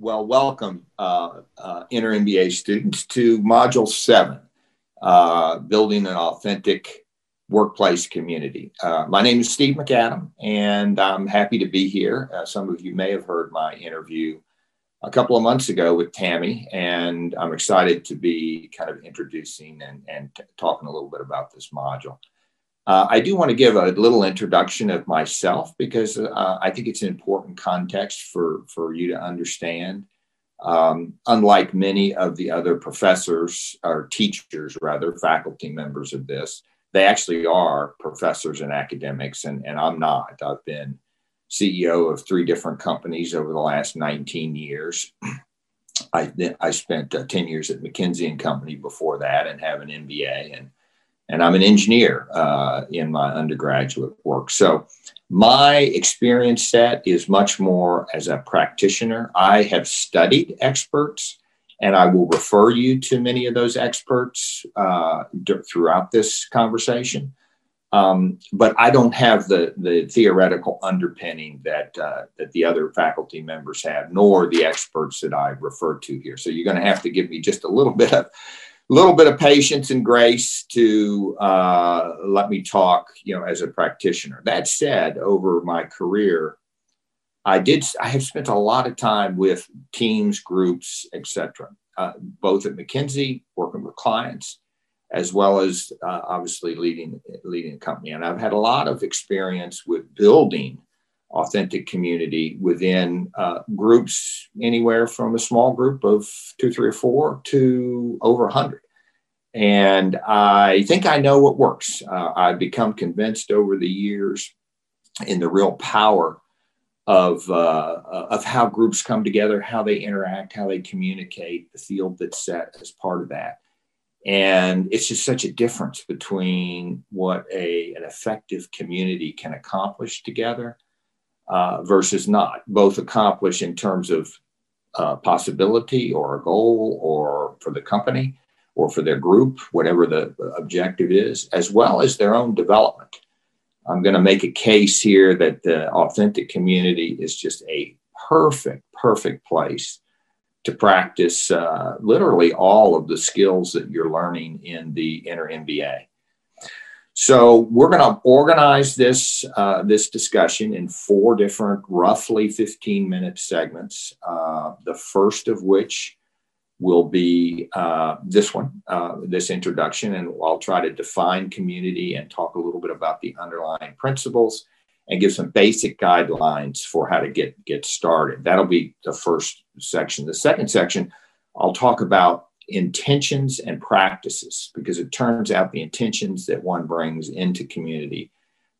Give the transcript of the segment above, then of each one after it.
Well, welcome, uh, uh, Inner MBA students, to Module 7, uh, Building an Authentic Workplace Community. Uh, my name is Steve Macadam, and I'm happy to be here. Uh, some of you may have heard my interview a couple of months ago with Tammy, and I'm excited to be kind of introducing and, and t- talking a little bit about this module. Uh, I do want to give a little introduction of myself because uh, I think it's an important context for, for you to understand. Um, unlike many of the other professors or teachers, rather, faculty members of this, they actually are professors and academics, and, and I'm not. I've been CEO of three different companies over the last 19 years. I, I spent uh, 10 years at McKinsey and Company before that and have an MBA and and I'm an engineer uh, in my undergraduate work. So my experience set is much more as a practitioner. I have studied experts, and I will refer you to many of those experts uh, d- throughout this conversation. Um, but I don't have the the theoretical underpinning that uh, that the other faculty members have, nor the experts that I refer to here. So you're going to have to give me just a little bit of little bit of patience and grace to uh, let me talk, you know, as a practitioner. That said, over my career, I did. I have spent a lot of time with teams, groups, etc. Uh, both at McKinsey, working with clients, as well as uh, obviously leading leading a company. And I've had a lot of experience with building authentic community within uh, groups anywhere from a small group of two, three, or four to over 100. And I think I know what works. Uh, I've become convinced over the years in the real power of, uh, of how groups come together, how they interact, how they communicate, the field that's set as part of that. And it's just such a difference between what a, an effective community can accomplish together uh, versus not, both accomplish in terms of uh, possibility or a goal or for the company or for their group, whatever the objective is, as well as their own development. I'm going to make a case here that the authentic community is just a perfect, perfect place to practice uh, literally all of the skills that you're learning in the inner MBA. So we're going to organize this uh, this discussion in four different, roughly 15 minute segments. Uh, the first of which will be uh, this one, uh, this introduction, and I'll try to define community and talk a little bit about the underlying principles and give some basic guidelines for how to get get started. That'll be the first section. The second section, I'll talk about intentions and practices because it turns out the intentions that one brings into community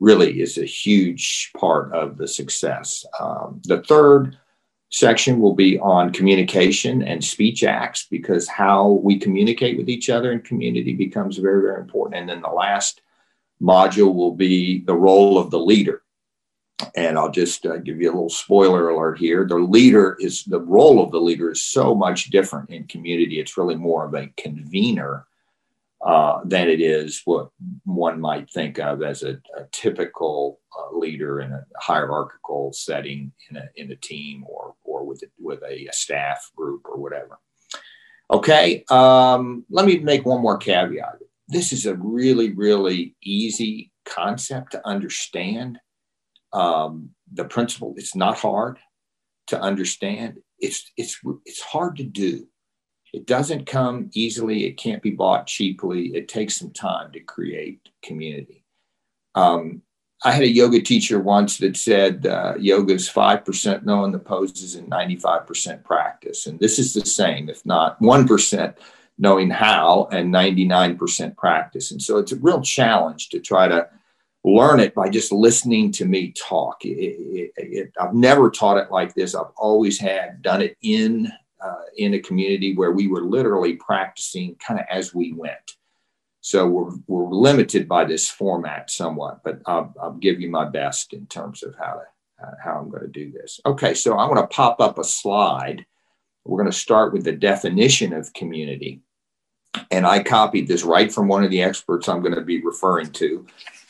really is a huge part of the success. Um, the third section will be on communication and speech acts because how we communicate with each other in community becomes very, very important. And then the last module will be the role of the leader and I'll just uh, give you a little spoiler alert here. The leader is the role of the leader is so much different in community. It's really more of a convener uh, than it is what one might think of as a, a typical uh, leader in a hierarchical setting in a, in a team or, or with, a, with a, staff group or whatever. Okay, um, let me make one more caveat. This is a really, really easy concept to understand um, the principle. It's not hard to understand. It's it's it's hard to do. It doesn't come easily. It can't be bought cheaply. It takes some time to create community. Um, I had a yoga teacher once that said uh, yoga is 5% knowing the poses and 95% practice. And this is the same, if not 1% knowing how and 99% practice. And so it's a real challenge to try to learn it by just listening to me talk. It, it, I've never taught it like this. I've always had done it in uh, in a community where we were literally practicing kind of as we went. So we're, we're limited by this format somewhat, but I'll, I'll give you my best in terms of how to uh, how I'm going to do this. Okay, so I'm going to pop up a slide. We're going to start with the definition of community. And I copied this right from one of the experts I'm going to be referring to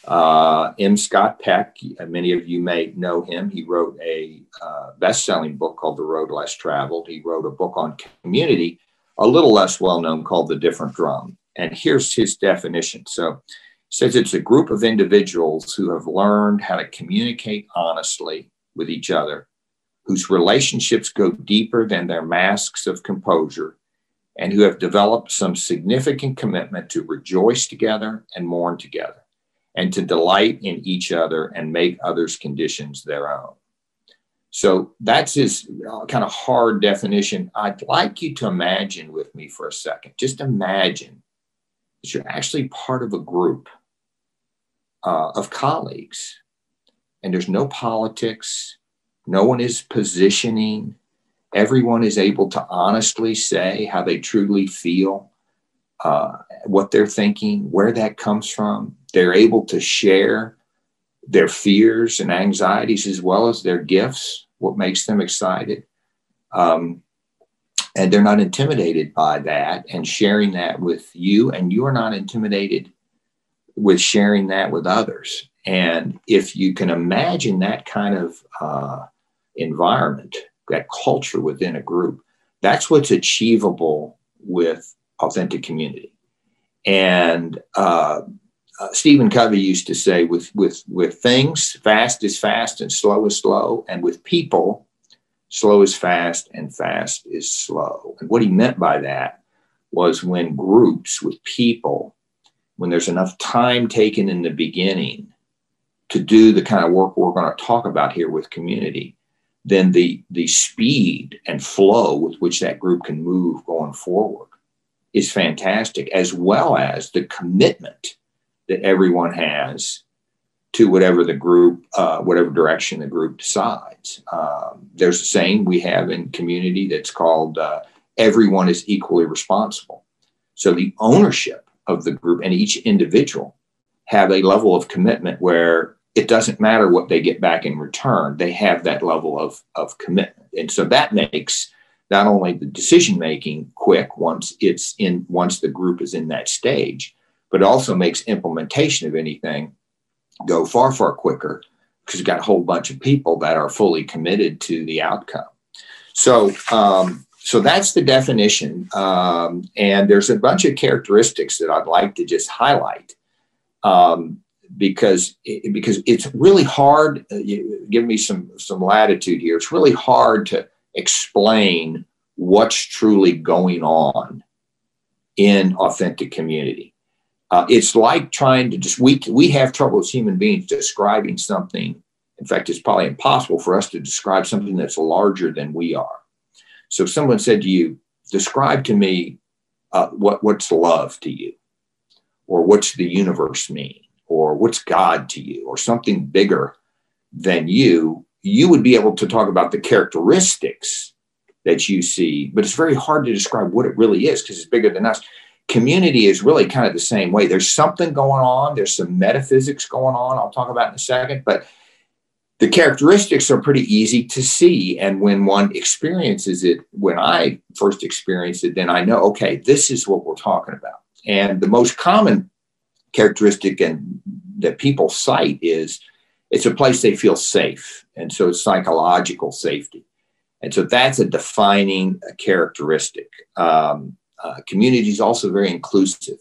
Uh, M. Scott Peck, many of you may know him. He wrote a uh, best selling book called The Road Less Traveled. He wrote a book on community, a little less well known, called The Different Drum. And here's his definition. So, says it's a group of individuals who have learned how to communicate honestly with each other, whose relationships go deeper than their masks of composure, and who have developed some significant commitment to rejoice together and mourn together and to delight in each other and make others' conditions their own. So that's his uh, kind of hard definition. I'd like you to imagine with me for a second. Just imagine that you're actually part of a group uh, of colleagues, and there's no politics, no one is positioning. Everyone is able to honestly say how they truly feel, uh, what they're thinking, where that comes from. They're able to share their fears and anxieties as well as their gifts, what makes them excited. Um, and they're not intimidated by that and sharing that with you, and you are not intimidated with sharing that with others. And if you can imagine that kind of uh, environment, that culture within a group, that's what's achievable with authentic community. And uh, uh, Stephen Covey used to say, with with with things, fast is fast and slow is slow, and with people, slow is fast and fast is slow. And what he meant by that was when groups with people, when there's enough time taken in the beginning to do the kind of work we're going to talk about here with community, then the the speed and flow with which that group can move going forward is fantastic, as well as the commitment that everyone has to whatever the group, uh, whatever direction the group decides. Um, there's a saying we have in community that's called uh, everyone is equally responsible. So the ownership of the group and each individual have a level of commitment where it doesn't matter what they get back in return, they have that level of, of commitment. And so that makes not only the decision making quick once it's in once the group is in that stage, but it also makes implementation of anything go far, far quicker because you've got a whole bunch of people that are fully committed to the outcome. So, um, so that's the definition. Um, and there's a bunch of characteristics that I'd like to just highlight um, because it, because it's really hard. Uh, you, give me some some latitude here. It's really hard to explain what's truly going on in authentic community. Uh, it's like trying to just we we have trouble as human beings describing something. In fact, it's probably impossible for us to describe something that's larger than we are. So, if someone said to you, "Describe to me uh, what what's love to you, or what's the universe mean, or what's God to you, or something bigger than you," you would be able to talk about the characteristics that you see, but it's very hard to describe what it really is because it's bigger than us community is really kind of the same way. There's something going on, there's some metaphysics going on, I'll talk about in a second, but the characteristics are pretty easy to see. And when one experiences it, when I first experienced it, then I know, okay, this is what we're talking about. And the most common characteristic and that people cite is it's a place they feel safe. And so it's psychological safety. And so that's a defining characteristic. Um, uh, community is also very inclusive.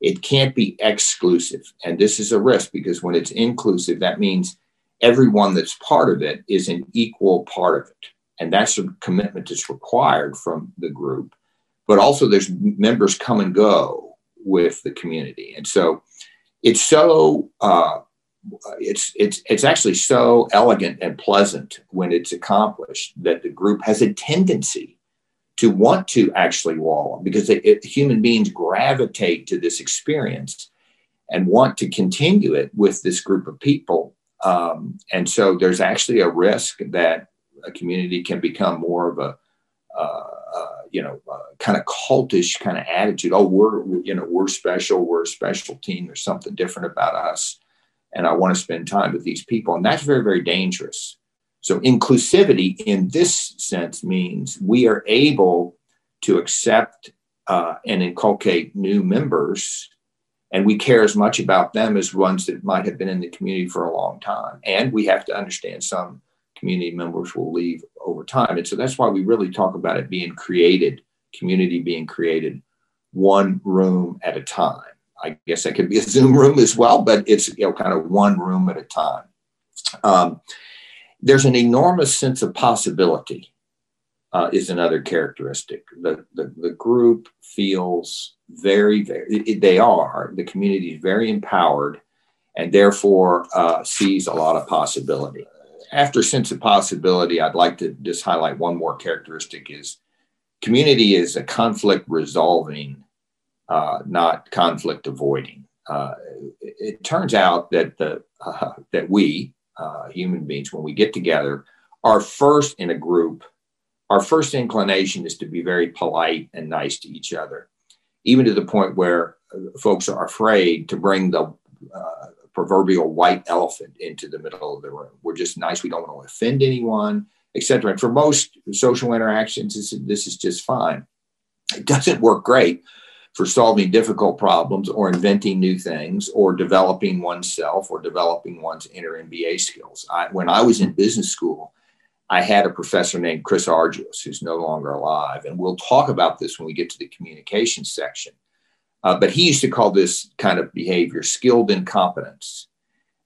It can't be exclusive. And this is a risk because when it's inclusive, that means everyone that's part of it is an equal part of it. And that's a commitment that's required from the group. But also, there's members come and go with the community. And so it's so, uh, it's, it's, it's actually so elegant and pleasant when it's accomplished that the group has a tendency to want to actually wallow because it, it, human beings gravitate to this experience and want to continue it with this group of people. Um, and so there's actually a risk that a community can become more of a, uh, uh, you know, uh, kind of cultish kind of attitude. Oh, we're, you know, we're special. We're a special team. There's something different about us. And I want to spend time with these people. And that's very, very dangerous so, inclusivity in this sense means we are able to accept uh, and inculcate new members And we care as much about them as ones that might have been in the community for a long time. And we have to understand some community members will leave over time. And so that's why we really talk about it being created, community being created one room at a time. I guess that could be a Zoom room as well, but it's you know kind of one room at a time. Um, there's an enormous sense of possibility uh, is another characteristic. The, the, the group feels very, very, they are, the community is very empowered and therefore uh, sees a lot of possibility. After sense of possibility, I'd like to just highlight one more characteristic is community is a conflict resolving, uh, not conflict avoiding. Uh, it, it, turns out that the uh, that we uh, human beings, when we get together, are first in a group our first inclination is to be very polite and nice to each other, even to the point where uh, folks are afraid to bring the uh, proverbial white elephant into the middle of the room. We're just nice. We don't want to offend anyone, etc. And for most social interactions, this, this is just fine. It doesn't work great for solving difficult problems or inventing new things or developing oneself or developing one's inner MBA skills. I, when I was in business school, I had a professor named Chris Argyris, who's no longer alive. And we'll talk about this when we get to the communication section. Uh, but he used to call this kind of behavior skilled incompetence.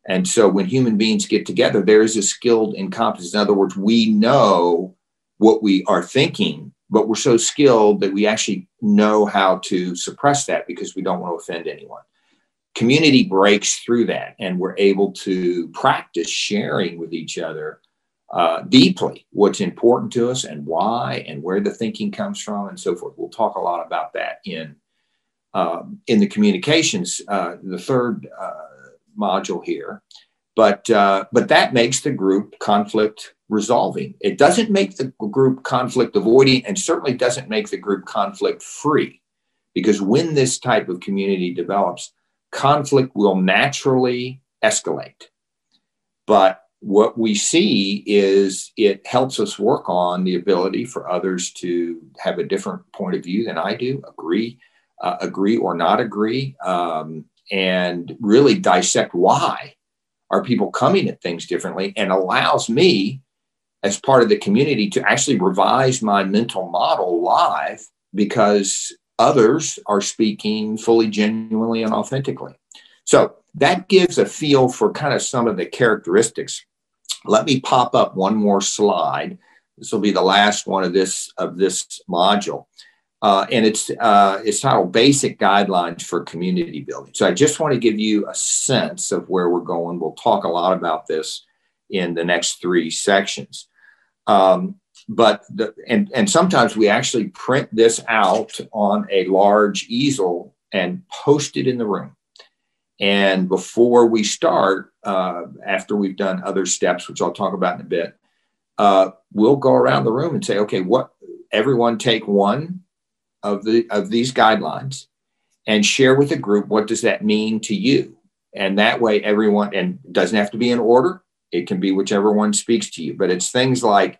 And so when human beings get together, there is a skilled incompetence. In other words, we know what we are thinking, but we're so skilled that we actually know how to suppress that because we don't want to offend anyone. Community breaks through that, and we're able to practice sharing with each other uh, deeply what's important to us and why and where the thinking comes from and so forth. We'll talk a lot about that in uh, in the communications, uh, the third uh, module here. But uh, but that makes the group conflict resolving. It doesn't make the group conflict avoiding, and certainly doesn't make the group conflict free, because when this type of community develops, conflict will naturally escalate. But what we see is it helps us work on the ability for others to have a different point of view than I do, agree, uh, agree or not agree, um, and really dissect why are people coming at things differently, and allows me as part of the community to actually revise my mental model live because others are speaking fully, genuinely, and authentically. So that gives a feel for kind of some of the characteristics let me pop up one more slide. This will be the last one of this of this module. Uh, and it's uh, it's titled Basic Guidelines for Community Building. So I just want to give you a sense of where we're going. We'll talk a lot about this in the next three sections. Um, but the, and and sometimes we actually print this out on a large easel and post it in the room. And before we start, uh, after we've done other steps, which I'll talk about in a bit, uh, we'll go around the room and say, okay, what everyone take one of the of these guidelines and share with the group what does that mean to you. And that way, everyone and doesn't have to be in order. It can be whichever one speaks to you. But it's things like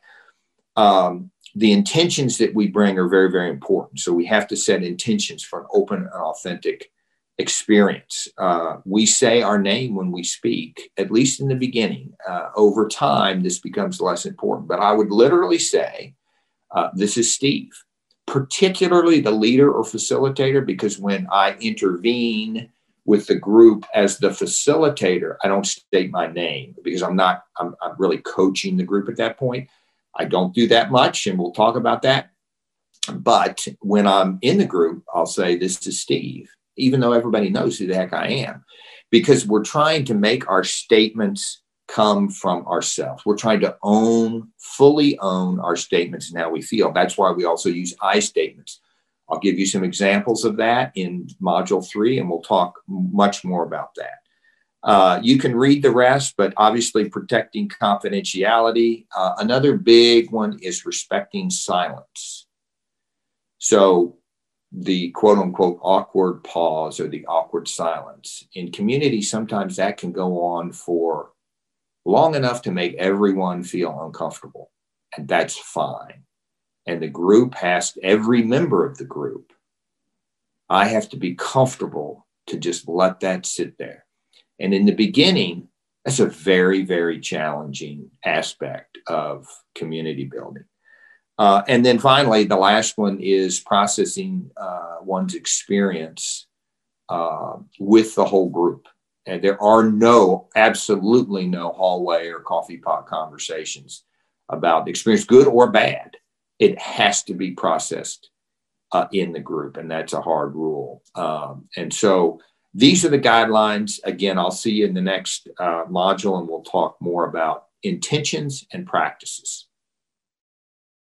um, the intentions that we bring are very, very important. So we have to set intentions for an open and authentic experience. Uh, we say our name when we speak, at least in the beginning. Uh, over time, this becomes less important. But I would literally say, uh, This is Steve, particularly the leader or facilitator, because when I intervene with the group as the facilitator, I don't state my name because I'm not, I'm, I'm really coaching the group at that point. I don't do that much, and we'll talk about that. But when I'm in the group, I'll say, This is Steve even though everybody knows who the heck I am, because we're trying to make our statements come from ourselves. We're trying to own, fully own our statements and how we feel. That's why we also use I statements. I'll give you some examples of that in module three, and we'll talk much more about that. Uh, you can read the rest, but obviously protecting confidentiality. Uh, another big one is respecting silence. So the quote unquote awkward pause or the awkward silence. In community, sometimes that can go on for long enough to make everyone feel uncomfortable, and that's fine. And the group has, every member of the group, I have to be comfortable to just let that sit there. And in the beginning, that's a very, very challenging aspect of community building. Uh, and then finally, the last one is processing uh, one's experience uh, with the whole group. And there are no, absolutely no hallway or coffee pot conversations about the experience, good or bad. It has to be processed uh, in the group, and that's a hard rule. Um, and so these are the guidelines. Again, I'll see you in the next uh, module, and we'll talk more about intentions and practices.